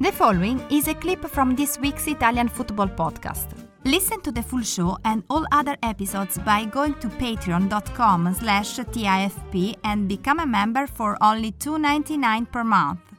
The following is a clip from this week's Italian football podcast. Listen to the full show and all other episodes by going to patreon.com slash TIFP and become a member for only $2.99 per month.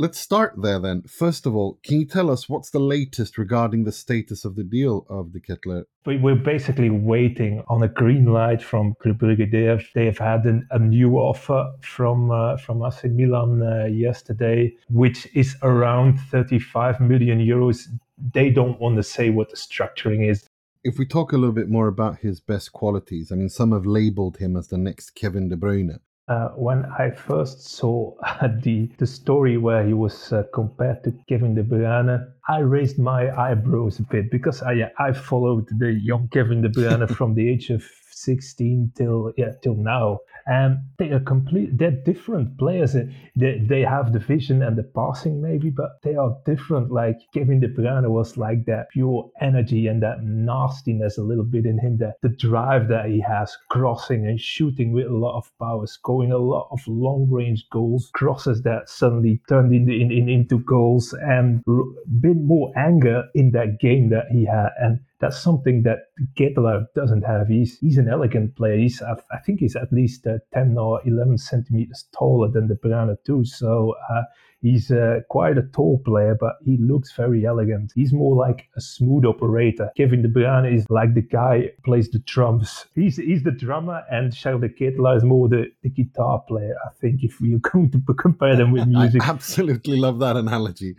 Let's start there then. First of all, can you tell us what's the latest regarding the status of the deal of De Ketelaere? We're basically waiting on a green light from Club Brugge. They have, had an, a new offer from uh, from AC Milan uh, yesterday, which is around 35 million euros. They don't want to say what the structuring is. If we talk a little bit more about his best qualities, I mean, some have labelled him as the next Kevin De Bruyne. Uh, when I first saw the the story where he was uh, compared to Kevin De Bruyne, I raised my eyebrows a bit because I I followed the young Kevin De Bruyne from the age of 16 till yeah till now. And they are complete they're different players. They, they have the vision and the passing maybe but they are different. Like Kevin De Bruyne was like that pure energy and that nastiness a little bit in him that the drive that he has crossing and shooting with a lot of power scoring a lot of long range goals crosses that suddenly turned into in, in, into goals and a bit more anger in that game that he had. And that's something that Ketelaere doesn't have. He's he's an elegant player. He's I think he's at least uh, 10 or 11 centimeters taller than De Bruyne too. So uh, he's uh, quite a tall player, but he looks very elegant. He's more like a smooth operator. Kevin De Bruyne is like the guy who plays the drums. He's he's the drummer, and Charles de Ketelaere is more the, the guitar player. I think if you're going to compare them with music. I absolutely love that analogy.